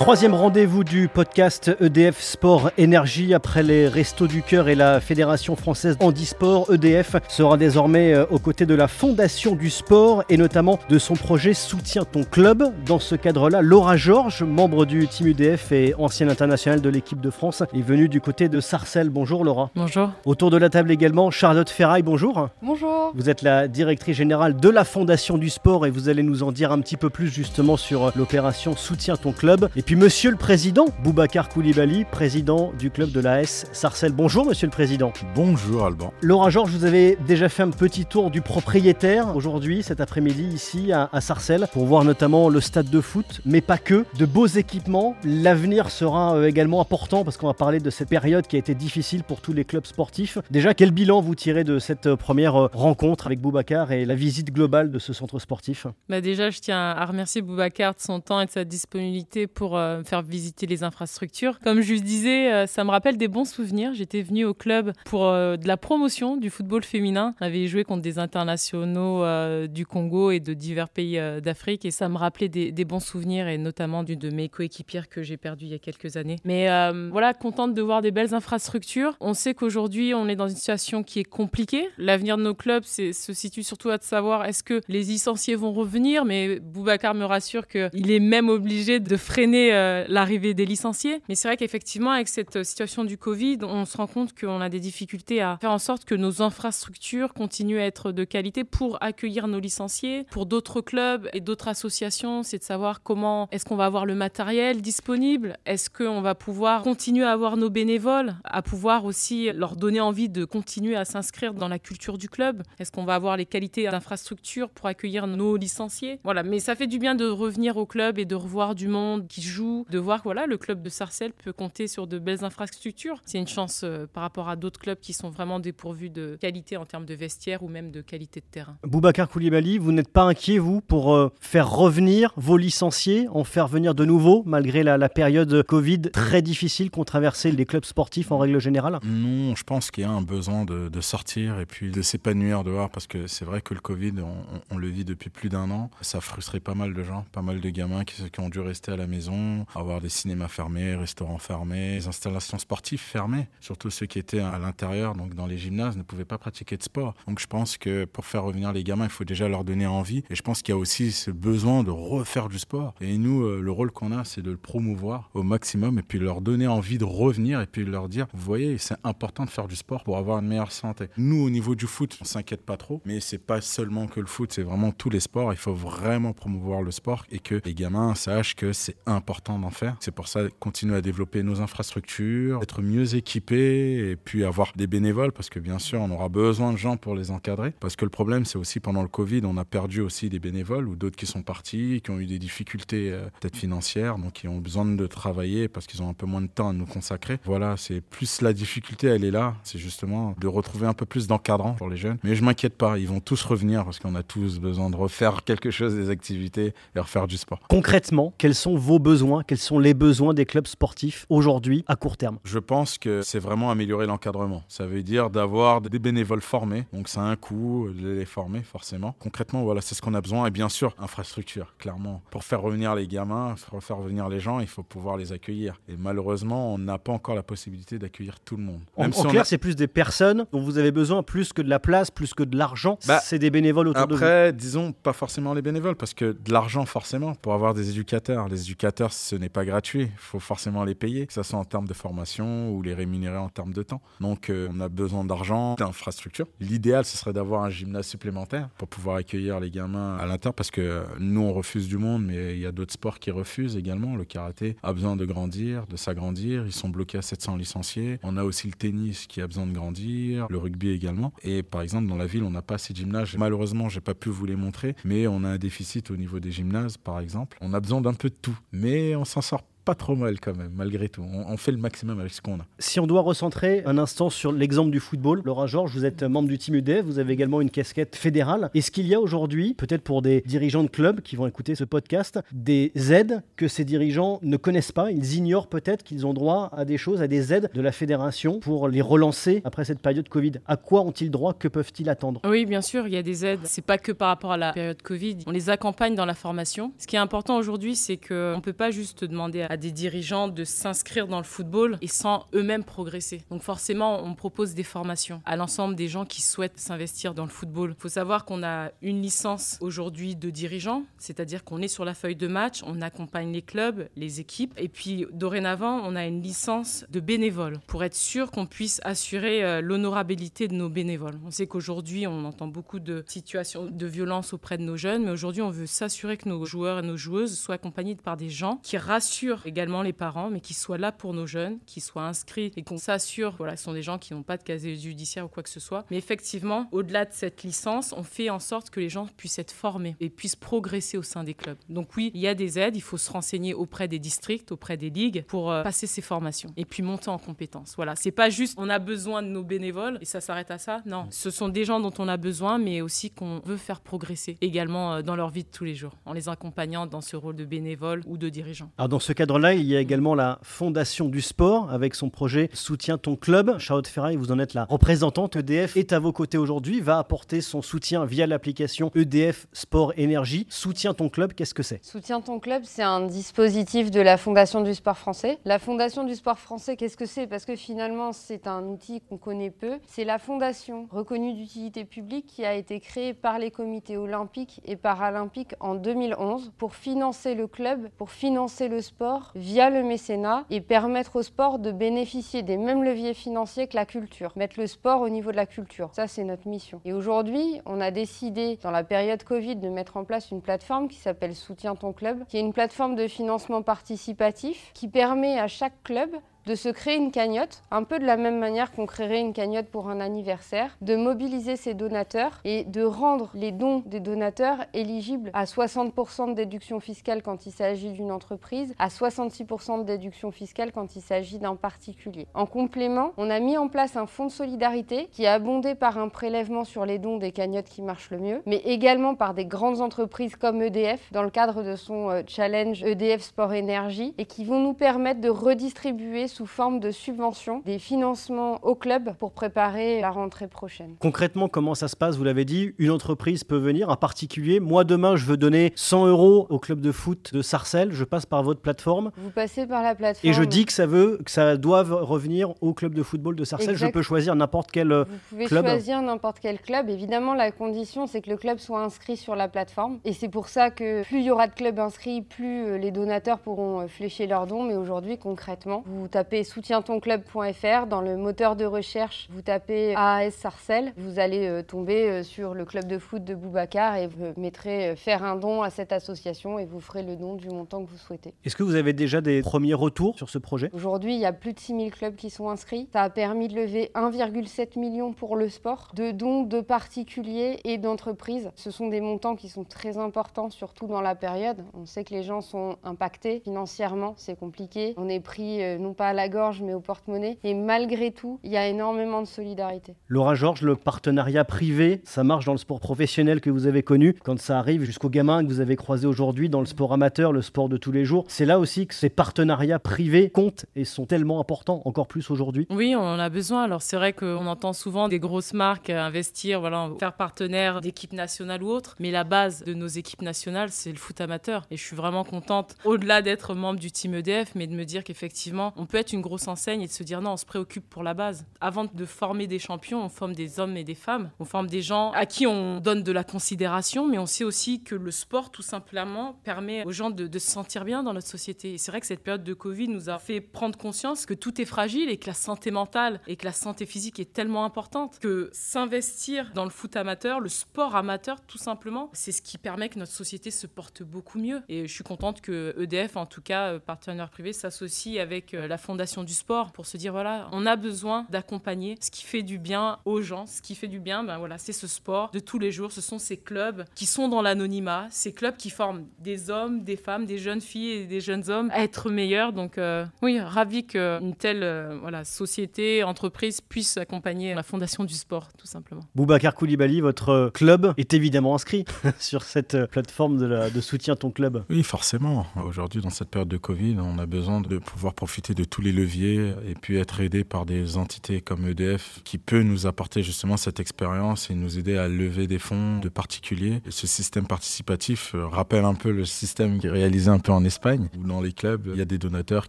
Troisième rendez-vous du podcast EDF Sport Énergie après les Restos du Cœur et la Fédération française handisport. EDF sera désormais euh, aux côtés de la Fondation du Sport et notamment de son projet Soutiens ton club. Dans ce cadre-là, Laura Georges, membre du team EDF et ancienne internationale de l'équipe de France, est venue du côté de Sarcelles. Bonjour Laura. Bonjour. Autour de la table également, Charlotte Ferraille, bonjour. Bonjour. Vous êtes la directrice générale de la Fondation du Sport et vous allez nous en dire un petit peu plus justement sur l'opération Soutiens ton club. Et puis Monsieur le Président, Boubacar Koulibaly, président du club de l'AS Sarcelles. Bonjour Monsieur le Président. Bonjour Alban. Laura Georges, vous avez déjà fait un petit tour du propriétaire aujourd'hui, cet après-midi, ici à, à Sarcelles, pour voir notamment le stade de foot, mais pas que, de beaux équipements. L'avenir sera euh, également important parce qu'on va parler de cette période qui a été difficile pour tous les clubs sportifs. Déjà, quel bilan vous tirez de cette euh, première euh, rencontre avec Boubacar et la visite globale de ce centre sportif? Bah Déjà, je tiens à remercier Boubacar de son temps et de sa disponibilité pour euh, faire visiter les infrastructures. Comme je disais, euh, ça me rappelle des bons souvenirs. J'étais venue au club pour euh, de la promotion du football féminin. On avait joué contre des internationaux du Congo et de divers pays d'Afrique et ça me rappelait des, bons souvenirs et notamment d'une de mes coéquipières que j'ai perdue il y a quelques années. Mais voilà, contente de voir des belles infrastructures. On sait qu'aujourd'hui, on est dans une situation qui est compliquée. L'avenir de nos clubs se situe surtout à de savoir est-ce que les licenciés vont revenir, mais Boubacar me rassure qu'il est même obligé de freiner euh, l'arrivée des licenciés. Mais c'est vrai qu'effectivement, avec cette situation du Covid, on se rend compte qu'on a des difficultés à faire en sorte que nos infrastructures continuent à être de qualité pour accueillir nos licenciés. Pour d'autres clubs et d'autres associations, c'est de savoir comment est-ce qu'on va avoir le matériel disponible, est-ce qu'on va pouvoir continuer à avoir nos bénévoles, à pouvoir aussi leur donner envie de continuer à s'inscrire dans la culture du club, est-ce qu'on va avoir les qualités d'infrastructure pour accueillir nos licenciés? Voilà, mais ça fait du bien de revenir au club et de revoir du monde qui joue, de voir que voilà, le club de Sarcelles peut compter sur de belles infrastructures. C'est une chance euh, par rapport à d'autres clubs qui sont vraiment dépourvus de qualité en termes de vestiaire ou même de qualité de terrain. Boubacar Koulibaly, vous n'êtes pas inquiet, vous, pour euh, faire revenir vos licenciés, en faire venir de nouveau, malgré la, la période Covid très difficile qu'ont traversé les clubs sportifs en règle générale? Non, je pense qu'il y a un besoin de, de sortir et puis de s'épanouir dehors, parce que c'est vrai que le Covid, on, on, le vit depuis plus d'un an. Ça frustrait pas mal de gens, pas mal de gamins qui, qui ont dû rester à la maison, avoir des cinémas fermés, restaurants fermés, les installations sportives fermées, surtout ceux qui étaient à l'intérieur, donc dans les gymnases, ne pouvaient pas pratiquer de sport. Donc je pense que pour faire revenir les gamins, il faut déjà leur donner envie. Et je pense qu'il y a aussi ce besoin de refaire du sport. Et nous, euh, le rôle qu'on a, c'est de le promouvoir au maximum et puis leur donner envie de revenir et puis leur dire, vous voyez, c'est important de faire du sport pour avoir une meilleure santé. Nous, au niveau du foot, on s'inquiète pas trop, mais c'est pas seulement que le foot, c'est vraiment tous les sports. Il faut vraiment promouvoir le sport et que les gamins sachent que c'est important d'en faire. C'est pour ça continuer à développer nos infrastructures, être mieux équipés et puis avoir des bénévoles parce que bien sûr, on aura besoin de gens pour les encadrer. Parce que le problème, c'est aussi pendant le Covid, on a perdu aussi des bénévoles ou d'autres qui sont partis, qui ont eu des difficultés euh, peut-être financières, donc qui ont besoin de travailler parce qu'ils ont un peu moins de temps à nous consacrer. Voilà, c'est plus la difficulté, elle est là. C'est justement de retrouver un peu plus d'encadrant pour les jeunes. Mais je m'inquiète pas, ils vont tous revenir parce qu'on a tous besoin de refaire quelque chose des activités et refaire du sport. Concrètement, quels sont vos besoins Quels sont les besoins des clubs sportifs aujourd'hui à court terme? Je pense que c'est vraiment améliorer l'encadrement. Ça veut dire d'avoir des bénévoles formés. Donc ça a un coût de les former forcément. Concrètement, voilà, c'est ce qu'on a besoin. Et bien sûr, infrastructure, clairement. Pour faire revenir les gamins, pour faire revenir les gens, il faut pouvoir les accueillir. Et malheureusement, on n'a pas encore la possibilité d'accueillir tout le monde. En, Même en si clair, a... c'est plus des personnes dont vous avez besoin, plus que de la place, plus que de l'argent. Bah, c'est des bénévoles autour après, de vous. Après, disons pas forcément les bénévoles, parce que de l'argent forcément pour avoir des éducateurs. Les éducateurs, ce n'est pas gratuit. Il faut forcément les payer, que ce soit en termes de formation ou les rémunérer en termes de temps. Donc, euh, on a besoin d'argent, d'infrastructures. L'idéal, ce serait d'avoir un gymnase supplémentaire pour pouvoir accueillir les gamins à l'intérieur, parce que euh, nous, on refuse du monde, mais il y a d'autres sports qui refusent également. Le karaté a besoin de grandir, de s'agrandir. Ils sont bloqués à 700 licenciés. On a aussi le tennis qui a besoin de grandir, le rugby également. Et par exemple, dans la ville, on n'a pas assez de gymnases. Malheureusement, j'ai pas pu vous les montrer, mais on a un déficit au niveau des gymnases, par exemple. On a besoin d'un peu de tout, mais on s'en sort pas trop mal quand même, malgré tout. On, on fait le maximum avec ce qu'on a. Si on doit recentrer un instant sur l'exemple du football, Laura Georges, vous êtes membre du team UDF, vous avez également une casquette fédérale. Est-ce qu'il y a aujourd'hui, peut-être pour des dirigeants de clubs qui vont écouter ce podcast, des aides que ces dirigeants ne connaissent pas Ils ignorent peut-être qu'ils ont droit à des choses, à des aides de la fédération pour les relancer après cette période Covid. À quoi ont-ils droit? Que peuvent-ils attendre? Oui, bien sûr, il y a des aides. C'est pas que par rapport à la période Covid. On les accompagne dans la formation. Ce qui est important aujourd'hui, c'est qu'on ne peut pas juste demander à à des dirigeants de s'inscrire dans le football et sans eux-mêmes progresser. Donc forcément, on propose des formations à l'ensemble des gens qui souhaitent s'investir dans le football. Il faut savoir qu'on a une licence aujourd'hui de dirigeant, c'est-à-dire qu'on est sur la feuille de match, on accompagne les clubs, les équipes, et puis dorénavant, on a une licence de bénévole pour être sûr qu'on puisse assurer euh, l'honorabilité de nos bénévoles. On sait qu'aujourd'hui, on entend beaucoup de situations de violence auprès de nos jeunes, mais aujourd'hui, on veut s'assurer que nos joueurs et nos joueuses soient accompagnés par des gens qui rassurent également les parents, mais qui soient là pour nos jeunes, qui soient inscrits et qu'on s'assure, voilà, ce sont des gens qui n'ont pas de casier judiciaire ou quoi que ce soit. Mais effectivement, au-delà de cette licence, on fait en sorte que les gens puissent être formés et puissent progresser au sein des clubs. Donc oui, il y a des aides, il faut se renseigner auprès des districts, auprès des ligues pour euh, passer ces formations et puis monter en compétences. Voilà, c'est pas juste on a besoin de nos bénévoles et ça s'arrête à ça. Non, ce sont des gens dont on a besoin, mais aussi qu'on veut faire progresser également euh, dans leur vie de tous les jours, en les accompagnant dans ce rôle de bénévole ou de dirigeant. Alors dans ce cadre-là, il y a également la Fondation du sport avec son projet Soutiens ton club. Charlotte Ferraille, vous en êtes la représentante. EDF est à vos côtés aujourd'hui, va apporter son soutien via l'application EDF Sport Énergie. Soutiens ton club, qu'est-ce que c'est? Soutiens ton club, c'est un dispositif de la Fondation du sport français. La Fondation du sport français, qu'est-ce que c'est? Parce que finalement, c'est un outil qu'on connaît peu. C'est la fondation reconnue d'utilité publique qui a été créée par les comités olympiques et paralympiques en 2011 pour financer le club, pour financer le sport via le mécénat et permettre au sport de bénéficier des mêmes leviers financiers que la culture. Mettre le sport au niveau de la culture. Ça, c'est notre mission. Et aujourd'hui, on a décidé, dans la période Covid, de mettre en place une plateforme qui s'appelle Soutiens ton club, qui est une plateforme de financement participatif qui permet à chaque club de se créer une cagnotte, un peu de la même manière qu'on créerait une cagnotte pour un anniversaire, de mobiliser ses donateurs et de rendre les dons des donateurs éligibles à 60% de déduction fiscale quand il s'agit d'une entreprise, à 66% de déduction fiscale quand il s'agit d'un particulier. En complément, on a mis en place un fonds de solidarité qui est abondé par un prélèvement sur les dons des cagnottes qui marchent le mieux, mais également par des grandes entreprises comme EDF dans le cadre de son euh, challenge EDF Sport Énergie et qui vont nous permettre de redistribuer sous forme de subventions des financements au club pour préparer la rentrée prochaine. Concrètement, comment ça se passe? Vous l'avez dit, une entreprise peut venir, un particulier. Moi, demain, je veux donner 100 euros au club de foot de Sarcelles. Je passe par votre plateforme. Vous passez par la plateforme. Et je dis que ça veut, que ça doit revenir au club de football de Sarcelles. Je peux choisir n'importe quel club. Vous pouvez choisir n'importe quel club. Évidemment, la condition, c'est que le club soit inscrit sur la plateforme. Et c'est pour ça que plus il y aura de clubs inscrits, plus euh, les donateurs pourront euh, flécher leurs dons. Mais aujourd'hui, concrètement, vous tapez soutientonclub.fr. Dans le moteur de recherche, vous tapez AAS Sarcelles. Vous allez euh, tomber euh, sur le club de foot de Boubacar et vous mettrez euh, faire un don à cette association et vous ferez le don du montant que vous souhaitez. Est-ce que vous avez déjà des premiers retours sur ce projet? Aujourd'hui, il y a plus de 6000 clubs qui sont inscrits. Ça a permis de lever 1,7 million pour le sport, de dons de particuliers et d'entreprises. Ce sont des montants qui sont très importants, surtout dans la période. On sait que les gens sont impactés financièrement, c'est compliqué. On est pris non pas à la gorge, mais au porte-monnaie. Et malgré tout, il y a énormément de solidarité. Laura Georges, le partenariat privé, ça marche dans le sport professionnel que vous avez connu, quand ça arrive jusqu'aux gamins que vous avez croisés aujourd'hui dans le sport amateur, le sport de tous les jours. C'est là aussi que ces partenariats privés comptent et sont tellement importants, encore plus aujourd'hui. Oui, on en a besoin. Alors c'est vrai qu'on entend souvent des grosses marques investir, voilà, faire partenaire d'équipes nationales ou autres, mais la base de nos équipes nationales, c'est le foot amateur. Et je suis vraiment contente, au-delà d'être membre du team EDF, mais de me dire qu'effectivement, on peut être une grosse enseigne et de se dire non, on se préoccupe pour la base. Avant de former des champions, on forme des hommes et des femmes. On forme des gens à qui on donne de la considération, mais on sait aussi que le sport, tout simplement, permet aux gens de, se sentir bien dans notre société. Et c'est vrai que cette période de Covid nous a fait prendre conscience que tout est fragile et que la santé mentale et que la santé physique est tellement importante que s'investir dans le foot amateur, le sport amateur, tout simplement, c'est ce qui permet que notre société se porte beaucoup mieux. Et je suis contente que EDF, en tout cas, euh, partenaire privé, s'associe avec euh, la Fondation du sport pour se dire voilà, on a besoin d'accompagner ce qui fait du bien aux gens. Ce qui fait du bien, ben voilà, c'est ce sport de tous les jours. Ce sont ces clubs qui sont dans l'anonymat, ces clubs qui forment des hommes, des femmes, des jeunes filles et des jeunes hommes à être meilleurs. Donc euh, oui, ravi qu'une telle euh, voilà, société, entreprise puisse accompagner la fondation du sport, tout simplement. Boubacar Koulibaly, votre club est évidemment inscrit sur cette plateforme de, de soutien ton club. Oui, forcément. Aujourd'hui, dans cette période de Covid, on a besoin de pouvoir profiter de tout les leviers et puis être aidé par des entités comme EDF qui peut nous apporter justement cette expérience et nous aider à lever des fonds de particuliers. ce système participatif euh, rappelle un peu le système qui est réalisé un peu en Espagne où dans les clubs, il y a des donateurs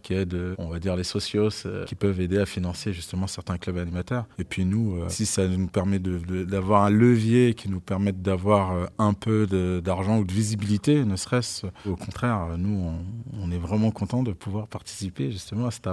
qui aident, on va dire les socios, euh, qui peuvent aider à financer justement certains clubs animateurs. Et puis nous, euh, si ça nous permet d'avoir un levier qui nous permette d'avoir un peu d'argent ou de visibilité, ne serait-ce, au contraire, nous, on, est vraiment content de pouvoir participer justement à cette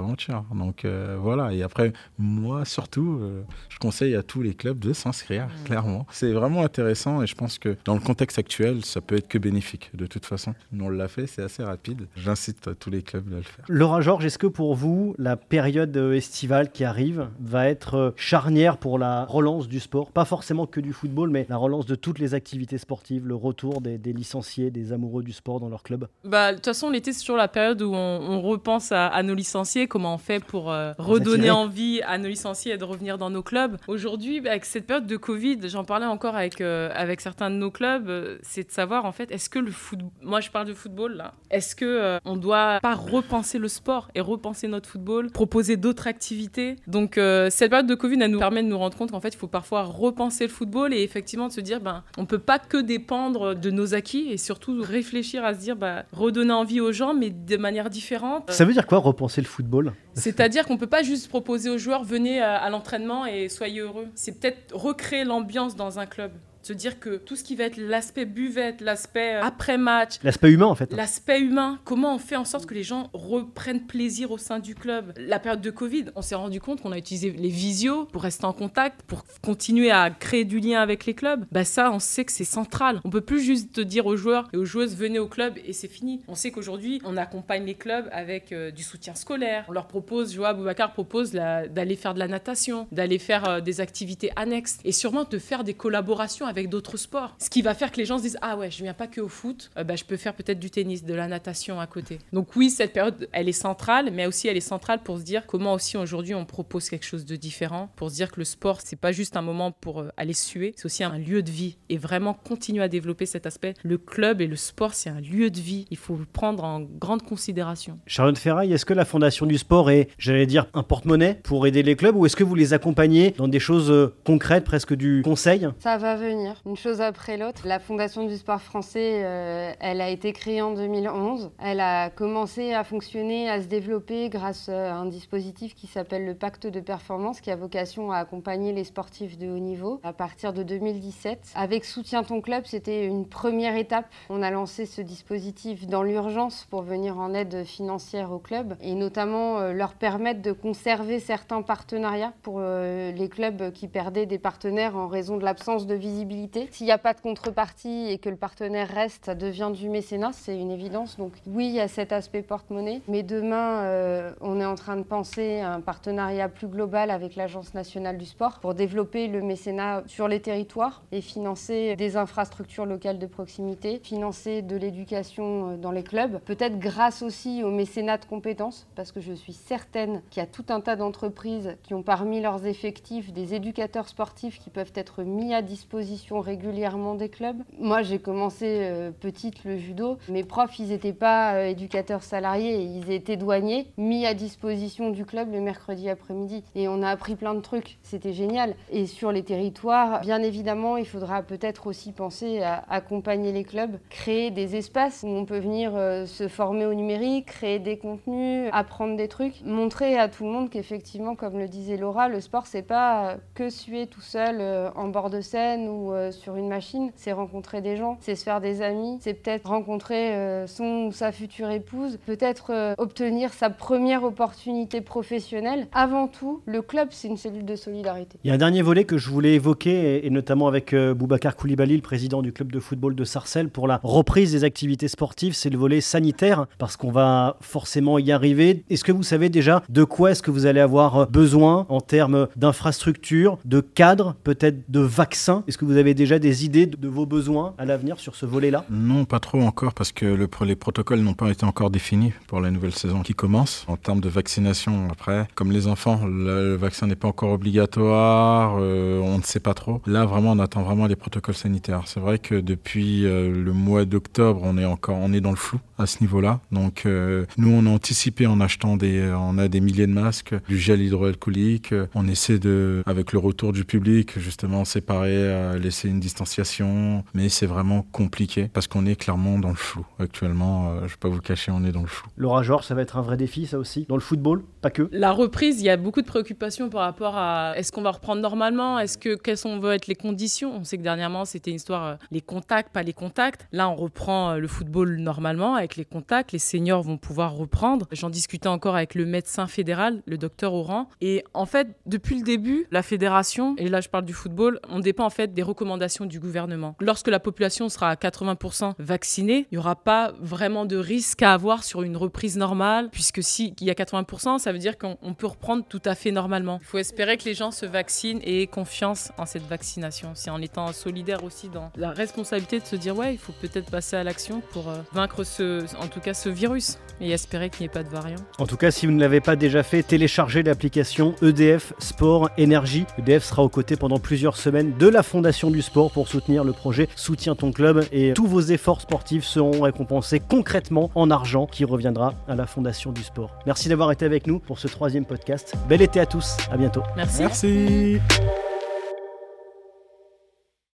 Donc voilà, et après, moi surtout, je conseille à tous les clubs de s'inscrire, mmh. clairement. C'est vraiment intéressant et je pense que dans le contexte actuel, ça peut être que bénéfique de toute façon. Nous, on l'a fait, c'est assez rapide. J'incite tous les clubs à le faire. Laura Georges, est-ce que pour vous, la période estivale qui arrive va être euh, charnière pour la relance du sport? Pas forcément que du football, mais la relance de toutes les activités sportives, le retour des, licenciés, des amoureux du sport dans leur club? Bah, De toute façon, l'été, c'est toujours la période où on, repense à, nos licenciés, comment on fait pour euh, redonner envie à nos licenciés et de revenir dans nos clubs. Aujourd'hui, bah, avec cette période de Covid, j'en parlais encore avec, euh, avec certains de nos clubs, c'est de savoir en fait, est-ce que le football, moi je parle de football là, est-ce que on doit pas repenser le sport et repenser notre football, proposer d'autres activités? Donc euh, cette période de Covid, elle nous permet de nous rendre compte qu'en fait, il faut parfois repenser le football et effectivement de se dire, ben, on peut pas que dépendre de nos acquis et surtout réfléchir à se dire, bah, redonner envie aux gens, mais de manière différente. Ça veut dire quoi repenser le football? C'est-à-dire qu'on peut pas juste proposer aux joueurs, venez à l'entraînement et soyez heureux. C'est peut-être recréer l'ambiance dans un club se dire que tout ce qui va être l'aspect buvette, l'aspect euh, après-match, l'aspect humain en fait. L'aspect humain, comment on fait en sorte que les gens reprennent plaisir au sein du club? La période de Covid, on s'est rendu compte qu'on a utilisé les visios pour rester en contact, pour continuer à créer du lien avec les clubs. Bah ça, on sait que c'est central. On peut plus juste dire aux joueurs et aux joueuses venez au club et c'est fini. On sait qu'aujourd'hui, on accompagne les clubs avec euh, du soutien scolaire. On leur propose, Joa Boubacar propose d'aller faire de la natation, d'aller faire euh, des activités annexes et sûrement de faire des collaborations avec d'autres sports. Ce qui va faire que les gens se disent Ah ouais, je viens pas que au foot, euh, bah, je peux faire peut-être du tennis, de la natation à côté. Donc oui, cette période, elle est centrale, mais aussi elle est centrale pour se dire comment aussi aujourd'hui on propose quelque chose de différent, pour se dire que le sport, c'est pas juste un moment pour euh, aller suer, c'est aussi un lieu de vie et vraiment continuer à développer cet aspect. Le club et le sport, c'est un lieu de vie. Il faut le prendre en grande considération. Charlotte Ferraille, est-ce que la Fondation du sport est, j'allais dire, un porte-monnaie pour aider les clubs ou est-ce que vous les accompagnez dans des choses euh, concrètes, presque du conseil? Ça va venir une chose après l'autre. La Fondation du sport français, euh, elle a été créée en 2011. Elle a commencé à fonctionner, à se développer grâce à un dispositif qui s'appelle le pacte de performance, qui a vocation à accompagner les sportifs de haut niveau à partir de 2017. Avec Soutien ton club, c'était une première étape. On a lancé ce dispositif dans l'urgence pour venir en aide financière au club et notamment euh, leur permettre de conserver certains partenariats pour euh, les clubs qui perdaient des partenaires en raison de l'absence de visibilité s'il n'y a pas de contrepartie et que le partenaire reste, devient du mécénat, c'est une évidence. Donc oui, il y a cet aspect porte-monnaie. Mais demain, euh, on est en train de penser à un partenariat plus global avec l'Agence nationale du sport pour développer le mécénat sur les territoires et financer des infrastructures locales de proximité, financer de l'éducation euh, dans les clubs, peut-être grâce aussi au mécénat de compétences, parce que je suis certaine qu'il y a tout un tas d'entreprises qui ont parmi leurs effectifs des éducateurs sportifs qui peuvent être mis à disposition régulièrement des clubs. Moi, j'ai commencé euh, petite le judo. Mes profs, ils n'étaient pas euh, éducateurs salariés, ils étaient douaniers, mis à disposition du club le mercredi après-midi. Et on a appris plein de trucs. C'était génial. Et sur les territoires, bien évidemment, il faudra peut-être aussi penser à accompagner les clubs, créer des espaces où on peut venir euh, se former au numérique, créer des contenus, apprendre des trucs, montrer à tout le monde qu'effectivement, comme le disait Laura, le sport, c'est pas que suer tout seul en bord de scène ou euh, sur une machine, c'est rencontrer des gens, c'est se faire des amis, c'est peut-être rencontrer euh, son ou sa future épouse, peut-être euh, obtenir sa première opportunité professionnelle. Avant tout, le club, c'est une cellule de solidarité. Il y a un dernier volet que je voulais évoquer, et, notamment avec Boubacar Koulibaly, le président du club de football de Sarcelles, pour la reprise des activités sportives, c'est le volet sanitaire, parce qu'on va forcément y arriver. Est-ce que vous savez déjà de quoi est-ce que vous allez avoir besoin en termes d'infrastructures, de cadres, peut-être de vaccins Est-ce que vous avez déjà des idées de vos besoins à l'avenir sur ce volet-là? Non, pas trop encore parce que le, les protocoles n'ont pas été encore définis pour la nouvelle saison qui commence. En termes de vaccination, après, comme les enfants, le, vaccin n'est pas encore obligatoire, euh, on ne sait pas trop. Là, vraiment, on attend vraiment les protocoles sanitaires. C'est vrai que depuis euh, le mois d'octobre, on est encore, on est dans le flou à ce niveau-là. Donc, euh, nous, on a anticipé en achetant des, on a des milliers de masques, du gel hydroalcoolique. On essaie de, avec le retour du public, justement, séparer, laisser une distanciation. Mais c'est vraiment compliqué parce qu'on est clairement dans le flou actuellement. je ne vais pas vous cacher, on est dans le flou. Laura Georges, ça va être un vrai défi, ça aussi, dans le football, pas que. La reprise, il y a beaucoup de préoccupations par rapport à est-ce qu'on va reprendre normalement, est-ce que quelles sont vont être les conditions? On sait que dernièrement c'était une histoire euh, les contacts, pas les contacts. Là, on reprend euh, le football normalement avec les contacts. Les seniors vont pouvoir reprendre. J'en discutais encore avec le médecin fédéral, le docteur Oran. Et en fait, depuis le début, la fédération, et là je parle du football, on dépend en fait des recommandations du gouvernement. Lorsque la population sera à 80% vaccinée, il n'y aura pas vraiment de risque à avoir sur une reprise normale, puisque s'il y a 80%, ça veut dire qu'on peut reprendre tout à fait normalement. Il faut espérer que les gens se vaccinent et aient confiance en cette vaccination. C'est en étant solidaire aussi dans la responsabilité de se dire ouais, il faut peut-être passer à l'action pour euh, vaincre ce, en tout cas ce virus et espérer qu'il n'y ait pas de variant. En tout cas, si vous ne l'avez pas déjà fait, téléchargez l'application EDF Sport Énergie. EDF sera aux côtés pendant plusieurs semaines de la Fondation du Sport pour soutenir le projet Soutiens ton club et tous vos efforts sportifs seront récompensés concrètement en argent qui reviendra à la Fondation du Sport. Merci d'avoir été avec nous pour ce troisième podcast. Bel été à tous, à bientôt. Merci. Merci.